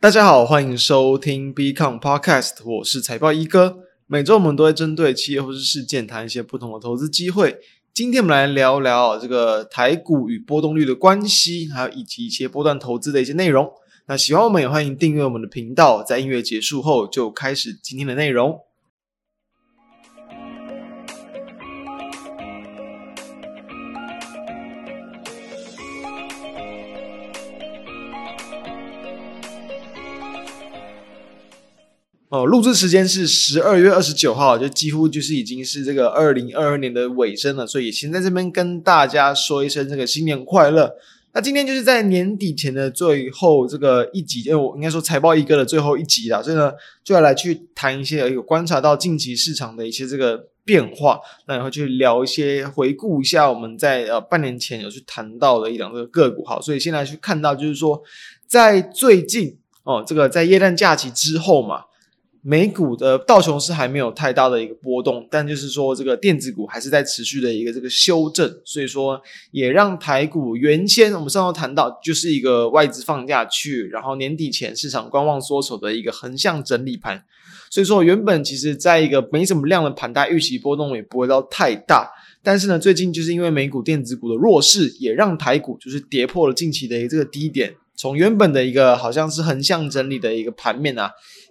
大家好，欢迎收听 B Con Podcast，我是财报一哥。每周我们都会针对企业或是事件谈一些不同的投资机会。今天我们来聊聊这个台股与波动率的关系，还有以及一些波段投资的一些内容。那喜欢我们也欢迎订阅我们的频道。在音乐结束后，就开始今天的内容。哦，录制时间是十二月二十九号，就几乎就是已经是这个二零二二年的尾声了，所以先在这边跟大家说一声这个新年快乐。那今天就是在年底前的最后这个一集，因为我应该说财报一哥的最后一集啦，所以呢就要来去谈一些有观察到近期市场的一些这个变化，那然后去聊一些回顾一下我们在呃半年前有去谈到的一两个个股，好，所以现在去看到就是说在最近哦，这个在耶诞假期之后嘛。美股的道琼斯还没有太大的一个波动，但就是说这个电子股还是在持续的一个这个修正，所以说也让台股原先我们上周谈到就是一个外资放假去，然后年底前市场观望缩手的一个横向整理盘，所以说原本其实在一个没什么量的盘，大预期波动也不会到太大，但是呢最近就是因为美股电子股的弱势，也让台股就是跌破了近期的一个这个低点，从原本的一个好像是横向整理的一个盘面啊。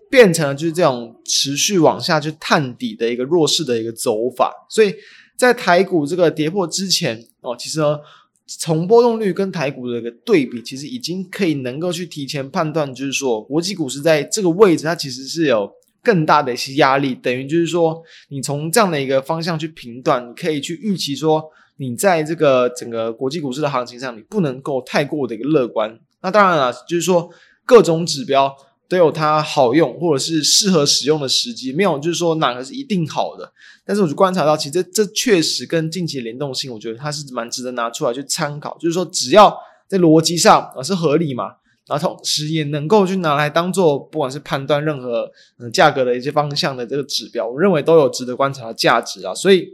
变成了就是这种持续往下去探底的一个弱势的一个走法，所以在台股这个跌破之前哦，其实呢，从波动率跟台股的一个对比，其实已经可以能够去提前判断，就是说国际股市在这个位置，它其实是有更大的一些压力，等于就是说，你从这样的一个方向去评断，你可以去预期说，你在这个整个国际股市的行情上，你不能够太过的一个乐观。那当然了，就是说各种指标。都有它好用或者是适合使用的时机，没有就是说哪个是一定好的。但是我就观察到，其实这这确实跟近期的联动性，我觉得它是蛮值得拿出来去参考。就是说，只要在逻辑上啊是合理嘛，然后同时也能够去拿来当做不管是判断任何嗯价格的一些方向的这个指标，我认为都有值得观察的价值啊。所以，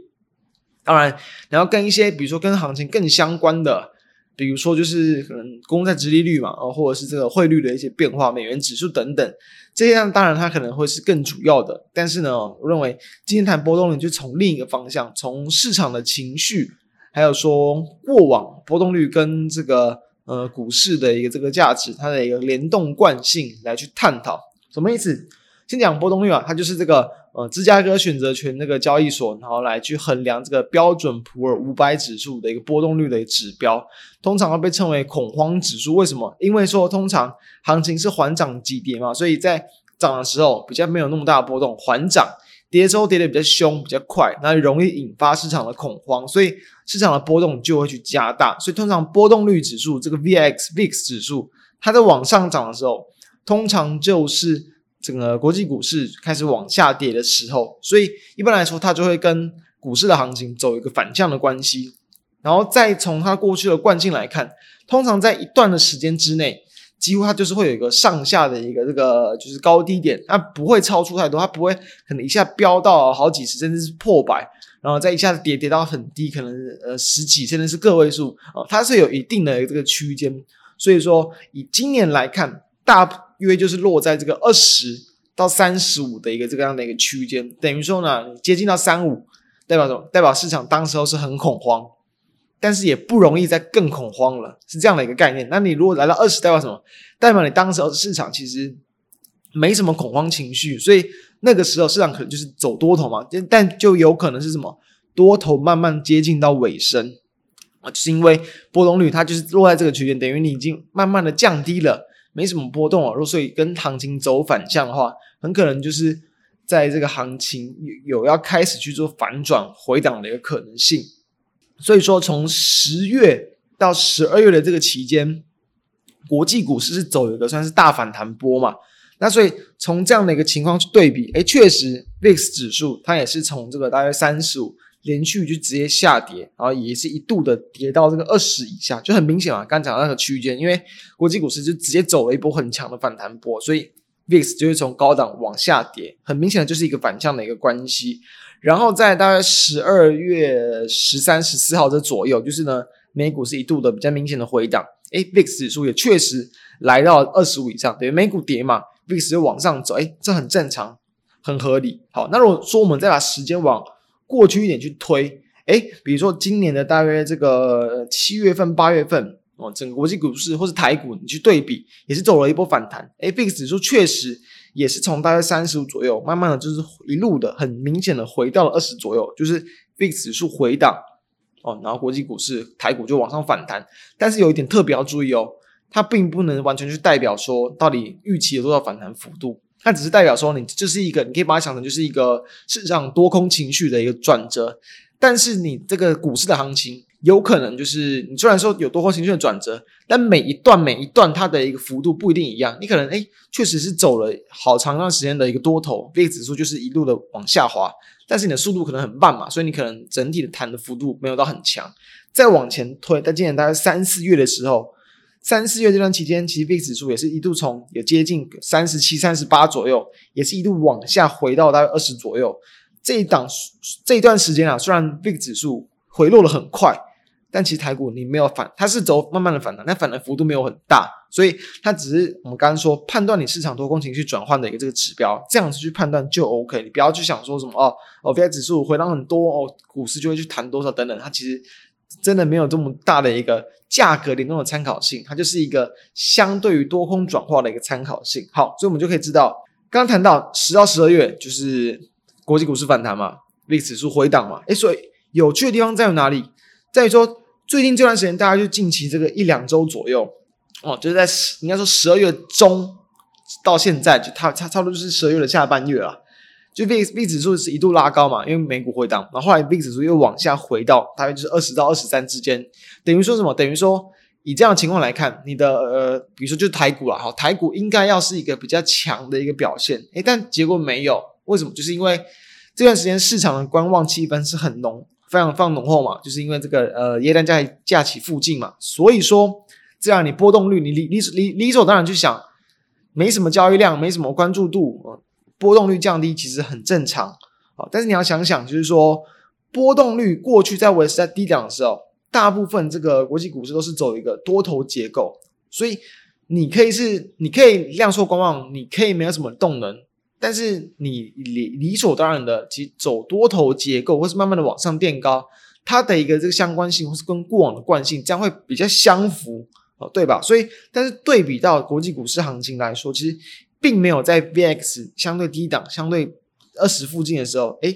当然，然后跟一些比如说跟行情更相关的。比如说，就是可能公债殖利率嘛，啊，或者是这个汇率的一些变化、美元指数等等，这些当然它可能会是更主要的。但是呢，我认为今天谈波动率，就从另一个方向，从市场的情绪，还有说过往波动率跟这个呃股市的一个这个价值，它的一个联动惯性来去探讨，什么意思？先讲波动率啊，它就是这个。呃，芝加哥选择权那个交易所，然后来去衡量这个标准普尔五百指数的一个波动率的一个指标，通常会被称为恐慌指数。为什么？因为说通常行情是缓涨急跌嘛，所以在涨的时候比较没有那么大波动，缓涨跌的时候跌得比较凶、比较快，那容易引发市场的恐慌，所以市场的波动就会去加大。所以通常波动率指数这个 VX VIX 指数，它在往上涨的时候，通常就是。整个国际股市开始往下跌的时候，所以一般来说，它就会跟股市的行情走一个反向的关系。然后再从它过去的惯性来看，通常在一段的时间之内，几乎它就是会有一个上下的一个这个就是高低点，它不会超出太多，它不会可能一下飙到好几十，甚至是破百，然后再一下子跌跌到很低，可能呃十几，甚至是个位数啊，它是有一定的这个区间。所以说，以今年来看，大。约就是落在这个二十到三十五的一个这个样的一个区间，等于说呢，接近到三五，代表什么？代表市场当时候是很恐慌，但是也不容易再更恐慌了，是这样的一个概念。那你如果来到二十，代表什么？代表你当时候市场其实没什么恐慌情绪，所以那个时候市场可能就是走多头嘛，但就有可能是什么？多头慢慢接近到尾声啊，就是因为波动率它就是落在这个区间，等于你已经慢慢的降低了。没什么波动啊，如果所以跟行情走反向的话，很可能就是在这个行情有有要开始去做反转回档的一个可能性。所以说，从十月到十二月的这个期间，国际股市是走一个算是大反弹波嘛。那所以从这样的一个情况去对比，诶，确实 VIX 指数它也是从这个大约三十五。连续就直接下跌，然后也是一度的跌到这个二十以下，就很明显嘛。刚讲那个区间，因为国际股市就直接走了一波很强的反弹波，所以 VIX 就会从高档往下跌，很明显的就是一个反向的一个关系。然后在大概十二月十三、十四号这左右，就是呢，美股是一度的比较明显的回档，哎，VIX 指数也确实来到二十五以上，等于美股跌嘛，VIX 就往上走，哎，这很正常，很合理。好，那如果说我们再把时间往过去一点去推，哎，比如说今年的大约这个七月份、八月份。哦，整个国际股市或是台股，你去对比，也是走了一波反弹。哎，FIX 指数确实也是从大概三十五左右，慢慢的就是一路的很明显的回到了二十左右，就是 FIX 指数回档哦，然后国际股市台股就往上反弹。但是有一点特别要注意哦，它并不能完全去代表说到底预期有多少反弹幅度，它只是代表说你这是一个，你可以把它想成就是一个市场多空情绪的一个转折。但是你这个股市的行情。有可能就是你虽然说有多空情绪的转折，但每一段每一段它的一个幅度不一定一样。你可能哎，确实是走了好长一段时间的一个多头，VIX 指数就是一路的往下滑，但是你的速度可能很慢嘛，所以你可能整体的弹的幅度没有到很强。再往前推，在今年大概三四月的时候，三四月这段期间，其实 VIX 指数也是一度从有接近三十七、三十八左右，也是一度往下回到大概二十左右。这一档这一段时间啊，虽然 VIX 指数回落的很快。但其实台股你没有反，它是走慢慢的反弹，但反弹幅度没有很大，所以它只是我们刚刚说判断你市场多空情绪转换的一个这个指标，这样子去判断就 OK。你不要去想说什么哦哦，V I 指数回档很多哦，股市就会去弹多少等等，它其实真的没有这么大的一个价格联动的参考性，它就是一个相对于多空转化的一个参考性。好，所以我们就可以知道，刚刚谈到十到十二月就是国际股市反弹嘛，VIX 指数回档嘛，诶，所以有趣的地方在于哪里？在于说。最近这段时间，大家就近期这个一两周左右，哦，就是在，应该说十二月中到现在，就差差差不多就是十二月的下半月了。就 VIX 指数是一度拉高嘛，因为美股回档，然后后来 VIX 指数又往下回到大概就是二十到二十三之间，等于说什么？等于说以这样的情况来看，你的呃，比如说就是台股了，哈，台股应该要是一个比较强的一个表现，诶，但结果没有，为什么？就是因为这段时间市场的观望气氛是很浓。非常非常浓厚嘛，就是因为这个呃耶诞假假期附近嘛，所以说这样你波动率你理理理理所当然去想，没什么交易量，没什么关注度，呃，波动率降低其实很正常啊。但是你要想想，就是说波动率过去在维持在低档的时候，大部分这个国际股市都是走一个多头结构，所以你可以是你可以量缩观望，你可以没有什么动能。但是你理理所当然的，其走多头结构，或是慢慢的往上垫高，它的一个这个相关性，或是跟过往的惯性，将会比较相符，哦，对吧？所以，但是对比到国际股市行情来说，其实并没有在 VX 相对低档、相对二十附近的时候，哎，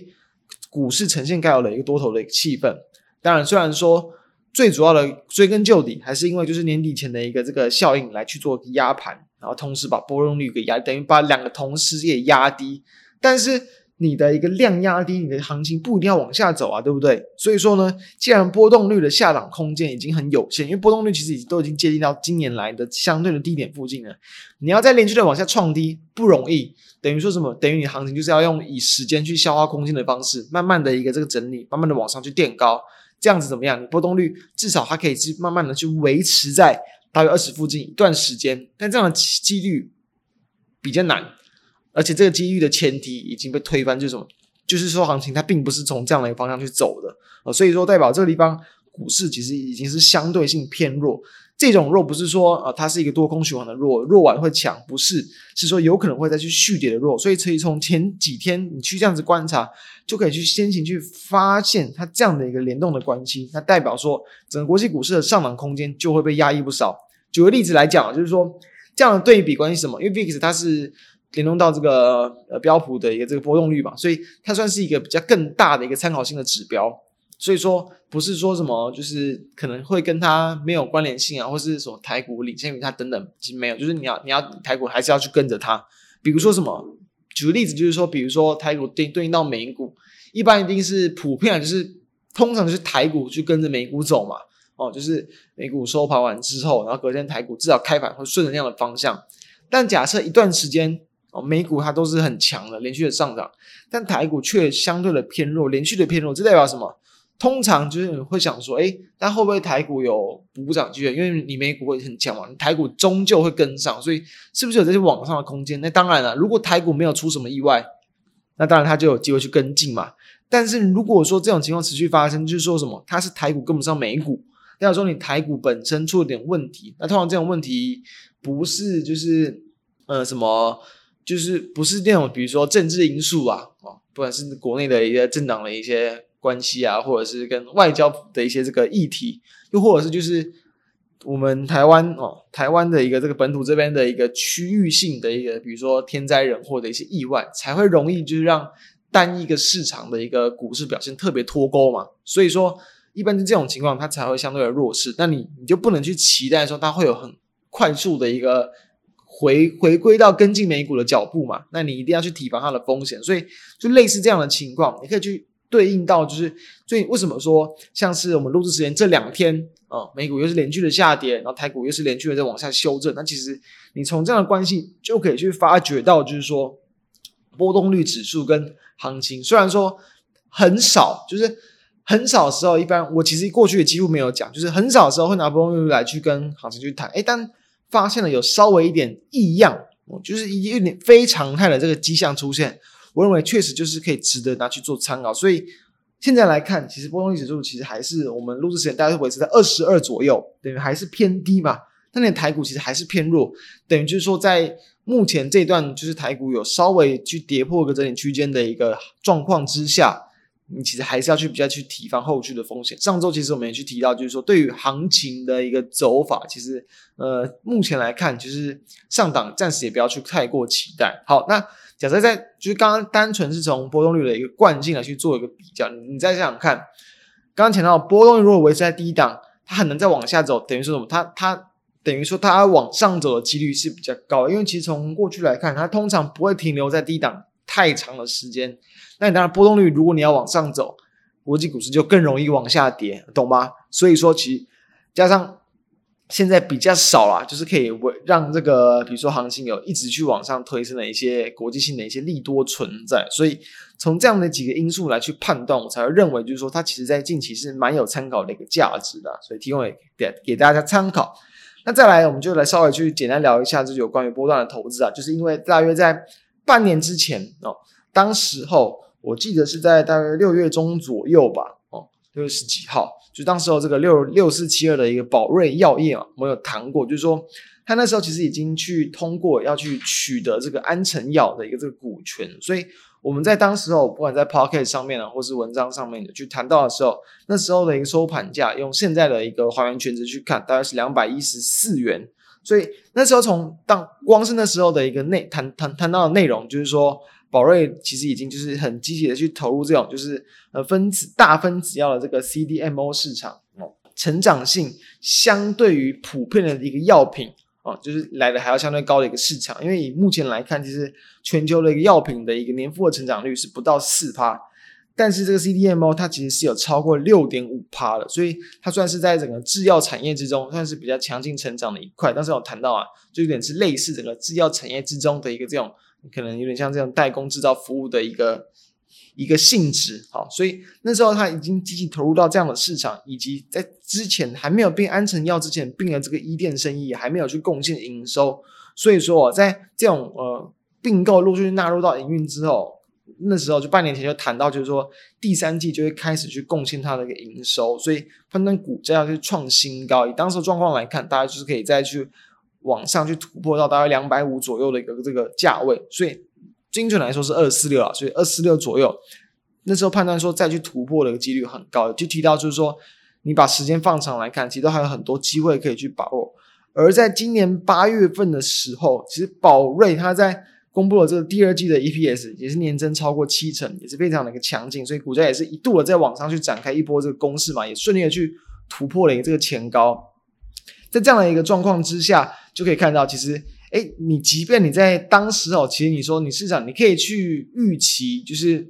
股市呈现该有的一个多头的一个气氛。当然，虽然说。最主要的追根究底，还是因为就是年底前的一个这个效应来去做压盘，然后同时把波动率给压，等于把两个同时也压低。但是你的一个量压低，你的行情不一定要往下走啊，对不对？所以说呢，既然波动率的下档空间已经很有限，因为波动率其实已经都已经接近到今年来的相对的低点附近了，你要再连续的往下创低不容易。等于说什么？等于你行情就是要用以时间去消化空间的方式，慢慢的一个这个整理，慢慢的往上去垫高。这样子怎么样？你波动率至少它可以去慢慢的去维持在大约二十附近一段时间，但这样的几率比较难，而且这个机遇的前提已经被推翻，就是什么？就是说行情它并不是从这样的一个方向去走的啊，所以说代表这个地方股市其实已经是相对性偏弱。这种弱不是说啊，它是一个多空循环的弱，弱完会强，不是，是说有可能会再去续跌的弱。所以可以从前几天你去这样子观察，就可以去先行去发现它这样的一个联动的关系，那代表说整个国际股市的上涨空间就会被压抑不少。举个例子来讲，就是说这样的对比关系什么？因为 VIX 它是联动到这个呃标普的一个这个波动率嘛，所以它算是一个比较更大的一个参考性的指标。所以说不是说什么就是可能会跟它没有关联性啊，或是说台股领先于它等等，其实没有，就是你要你要台股还是要去跟着它。比如说什么，举个例子就是说，比如说台股对对应到美股，一般一定是普遍就是通常就是台股去跟着美股走嘛，哦，就是美股收盘完之后，然后隔天台股至少开盘会顺着那样的方向。但假设一段时间哦，美股它都是很强的连续的上涨，但台股却相对的偏弱，连续的偏弱，这代表什么？通常就是你会想说，诶，那会不会台股有补涨机会？因为你美股会很强嘛，你台股终究会跟上，所以是不是有这些往上的空间？那当然了，如果台股没有出什么意外，那当然它就有机会去跟进嘛。但是如果说这种情况持续发生，就是说什么，它是台股跟不上美股，代表说你台股本身出了点问题。那通常这种问题不是就是呃什么，就是不是那种比如说政治因素啊，哦，不管是国内的一些政党的一些关系啊，或者是跟外交的一些这个议题，又或者是就是。我们台湾哦，台湾的一个这个本土这边的一个区域性的一个，比如说天灾人祸的一些意外，才会容易就是让单一个市场的一个股市表现特别脱钩嘛。所以说，一般是这种情况，它才会相对的弱势。那你你就不能去期待说它会有很快速的一个回回归到跟进美股的脚步嘛。那你一定要去提防它的风险。所以就类似这样的情况，你可以去对应到就是最为什么说像是我们录制时间这两天。哦，美股又是连续的下跌，然后台股又是连续的在往下修正。那其实你从这样的关系就可以去发觉到，就是说波动率指数跟行情虽然说很少，就是很少的时候，一般我其实过去也几乎没有讲，就是很少的时候会拿波动率来去跟行情去谈。诶，但发现了有稍微一点异样，就是一有点非常态的这个迹象出现，我认为确实就是可以值得拿去做参考，所以。现在来看，其实波动率指数其实还是我们录制时间大概是维持在二十二左右，等于还是偏低嘛。但那台股其实还是偏弱，等于就是说在目前这段就是台股有稍微去跌破个整体区间的一个状况之下，你其实还是要去比较去提防后续的风险。上周其实我们也去提到，就是说对于行情的一个走法，其实呃目前来看，就是上档暂时也不要去太过期待。好，那。假设在就是刚刚单纯是从波动率的一个惯性来去做一个比较，你再想想看，刚刚讲到波动率如果维持在低档，它很难再往下走，等于说什么？它它等于说它往上走的几率是比较高，因为其实从过去来看，它通常不会停留在低档太长的时间。那你当然波动率如果你要往上走，国际股市就更容易往下跌，懂吗？所以说其实加上。现在比较少啦，就是可以为让这个，比如说行情有一直去往上推升的一些国际性的一些利多存在，所以从这样的几个因素来去判断，我才会认为就是说它其实在近期是蛮有参考的一个价值的，所以提供给给大家参考。那再来，我们就来稍微去简单聊一下，就是有关于波段的投资啊，就是因为大约在半年之前哦，当时候我记得是在大约六月中左右吧，哦，六月十几号。就当时候这个六六四七二的一个宝瑞药业啊，我们有谈过，就是说他那时候其实已经去通过要去取得这个安诚药的一个这个股权，所以我们在当时候不管在 Pocket 上面啊，或是文章上面的去谈到的时候，那时候的一个收盘价用现在的一个还原全值去看，大概是两百一十四元，所以那时候从当光是那时候的一个内谈谈谈到的内容，就是说。宝瑞其实已经就是很积极的去投入这种就是呃分子大分子药的这个 CDMO 市场哦，成长性相对于普遍的一个药品哦，就是来的还要相对高的一个市场。因为以目前来看，其实全球的一个药品的一个年复合成长率是不到四趴，但是这个 CDMO 它其实是有超过六点五趴的，所以它算是在整个制药产业之中算是比较强劲成长的一块。当时我谈到啊，就有点是类似整个制药产业之中的一个这种。可能有点像这种代工制造服务的一个一个性质，好，所以那时候他已经积极投入到这样的市场，以及在之前还没有并安诚药之前并了这个伊甸生意，还没有去贡献营收，所以说哦在这种呃并购陆续纳入到营运之后，那时候就半年前就谈到，就是说第三季就会开始去贡献它的一个营收，所以判断股价要去创新高，以当时状况来看，大家就是可以再去。往上去突破到大概两百五左右的一个这个价位，所以精准来说是二四六啊，所以二四六左右，那时候判断说再去突破的几率很高，就提到就是说你把时间放长来看，其实都还有很多机会可以去把握。而在今年八月份的时候，其实宝瑞它在公布了这个第二季的 EPS 也是年增超过七成，也是非常的一个强劲，所以股价也是一度的在往上去展开一波这个攻势嘛，也顺利的去突破了一个这个前高。在这样的一个状况之下，就可以看到，其实，诶，你即便你在当时哦，其实你说你市场你可以去预期，就是，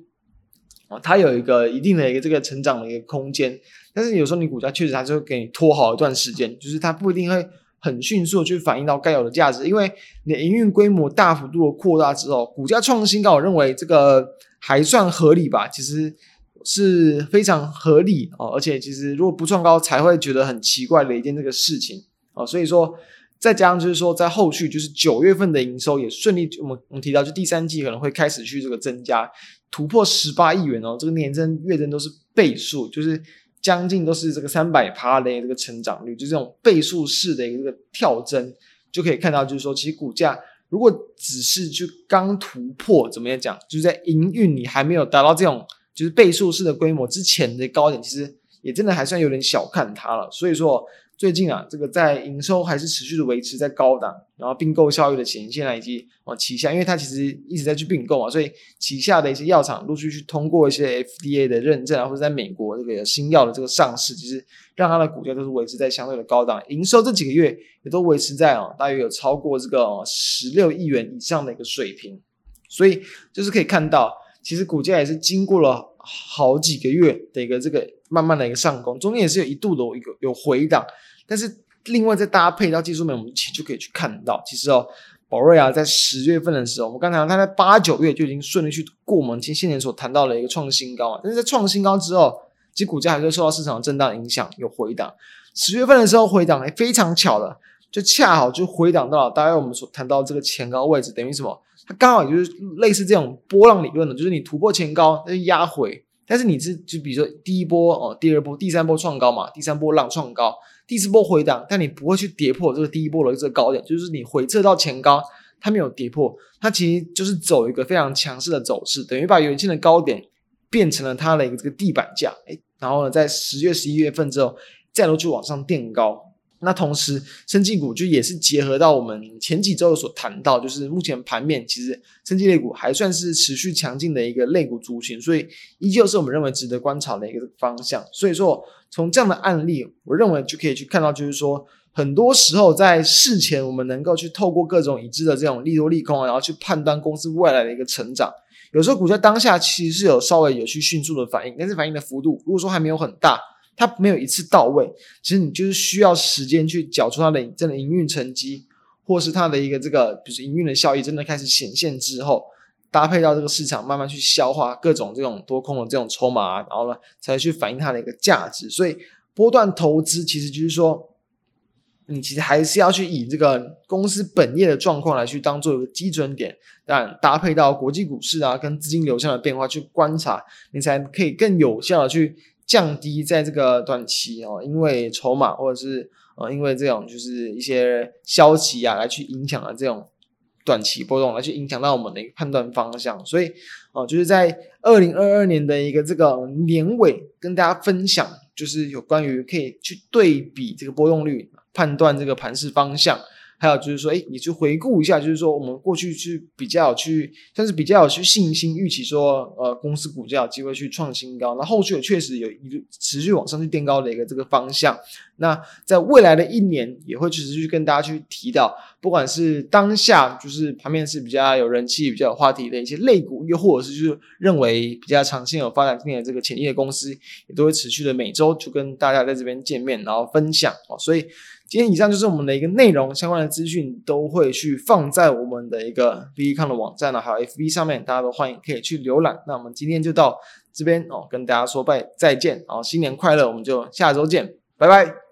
哦，它有一个一定的一个这个成长的一个空间，但是有时候你股价确实它就会给你拖好一段时间，就是它不一定会很迅速的去反映到该有的价值，因为你的营运规模大幅度的扩大之后，股价创新高，我认为这个还算合理吧，其实。是非常合理哦，而且其实如果不创高，才会觉得很奇怪的一件这个事情啊。所以说，再加上就是说，在后续就是九月份的营收也顺利，我们我们提到就第三季可能会开始去这个增加，突破十八亿元哦，这个年增月增都是倍数，就是将近都是这个三百趴的这个成长率，就这种倍数式的一个跳增，就可以看到，就是说，其实股价如果只是就刚突破，怎么样讲，就是在营运你还没有达到这种就是倍数式的规模之前的高点，其实也真的还算有点小看它了。所以说。最近啊，这个在营收还是持续的维持在高档，然后并购效益的前线啊，以及啊旗下，因为它其实一直在去并购嘛，所以旗下的一些药厂陆续去通过一些 FDA 的认证啊，或者在美国这个新药的这个上市，其实让它的股价都是维持在相对的高档，营收这几个月也都维持在啊，大约有超过这个十六亿元以上的一个水平，所以就是可以看到，其实股价也是经过了好几个月的一个这个慢慢的一个上攻，中间也是有一度的一个有回档。但是另外再搭配到技术面，我们其实就可以去看到，其实哦，宝瑞啊，在十月份的时候，我们刚才它在八九月就已经顺利去过我们前些年所谈到的一个创新高啊。但是在创新高之后，其实股价还是受到市场的震荡影响，有回档。十月份的时候回档，哎，非常巧的，就恰好就回档到了大概我们所谈到这个前高位置，等于什么？它刚好也就是类似这种波浪理论的，就是你突破前高，那就压回。但是你是就比如说第一波哦，第二波、第三波创高嘛，第三波浪创高。第四波回档，但你不会去跌破这个第一波的这个高点，就是你回撤到前高，它没有跌破，它其实就是走一个非常强势的走势，等于把原先的高点变成了它的一个这个地板价，诶，然后呢，在十月、十一月份之后，再度去往上垫高。那同时，生技股就也是结合到我们前几周所谈到，就是目前盘面其实生技类股还算是持续强劲的一个类股族群，所以依旧是我们认为值得观察的一个方向。所以说，从这样的案例，我认为就可以去看到，就是说，很多时候在事前，我们能够去透过各种已知的这种利多利空，然后去判断公司未来的一个成长。有时候股价当下其实是有稍微有去迅速的反应，但是反应的幅度如果说还没有很大。它没有一次到位，其实你就是需要时间去缴出它的真的营运成绩，或是它的一个这个，比如说营运的效益真的开始显现之后，搭配到这个市场慢慢去消化各种这种多空的这种筹码，然后呢，才去反映它的一个价值。所以波段投资其实就是说，你其实还是要去以这个公司本业的状况来去当做一个基准点，但搭配到国际股市啊跟资金流向的变化去观察，你才可以更有效的去。降低在这个短期哦，因为筹码或者是呃，因为这种就是一些消息啊，来去影响了这种短期波动，来去影响到我们的一个判断方向。所以哦，就是在二零二二年的一个这个年尾，跟大家分享，就是有关于可以去对比这个波动率，判断这个盘势方向。还有就是说，哎，你去回顾一下，就是说我们过去去比较去，但是比较有去信心预期说，呃，公司股价有机会去创新高，那后续也确实有一个持续往上去垫高的一个这个方向。那在未来的一年，也会持续跟大家去提到，不管是当下就是盘面是比较有人气、比较有话题的一些类股，又或者是就是认为比较长线有发展性的这个潜力的公司，也都会持续的每周就跟大家在这边见面，然后分享哦，所以。今天以上就是我们的一个内容，相关的资讯都会去放在我们的一个 BECON 的网站呢，还有 FB 上面，大家都欢迎可以去浏览。那我们今天就到这边哦，跟大家说拜再见，哦，新年快乐，我们就下周见，拜拜。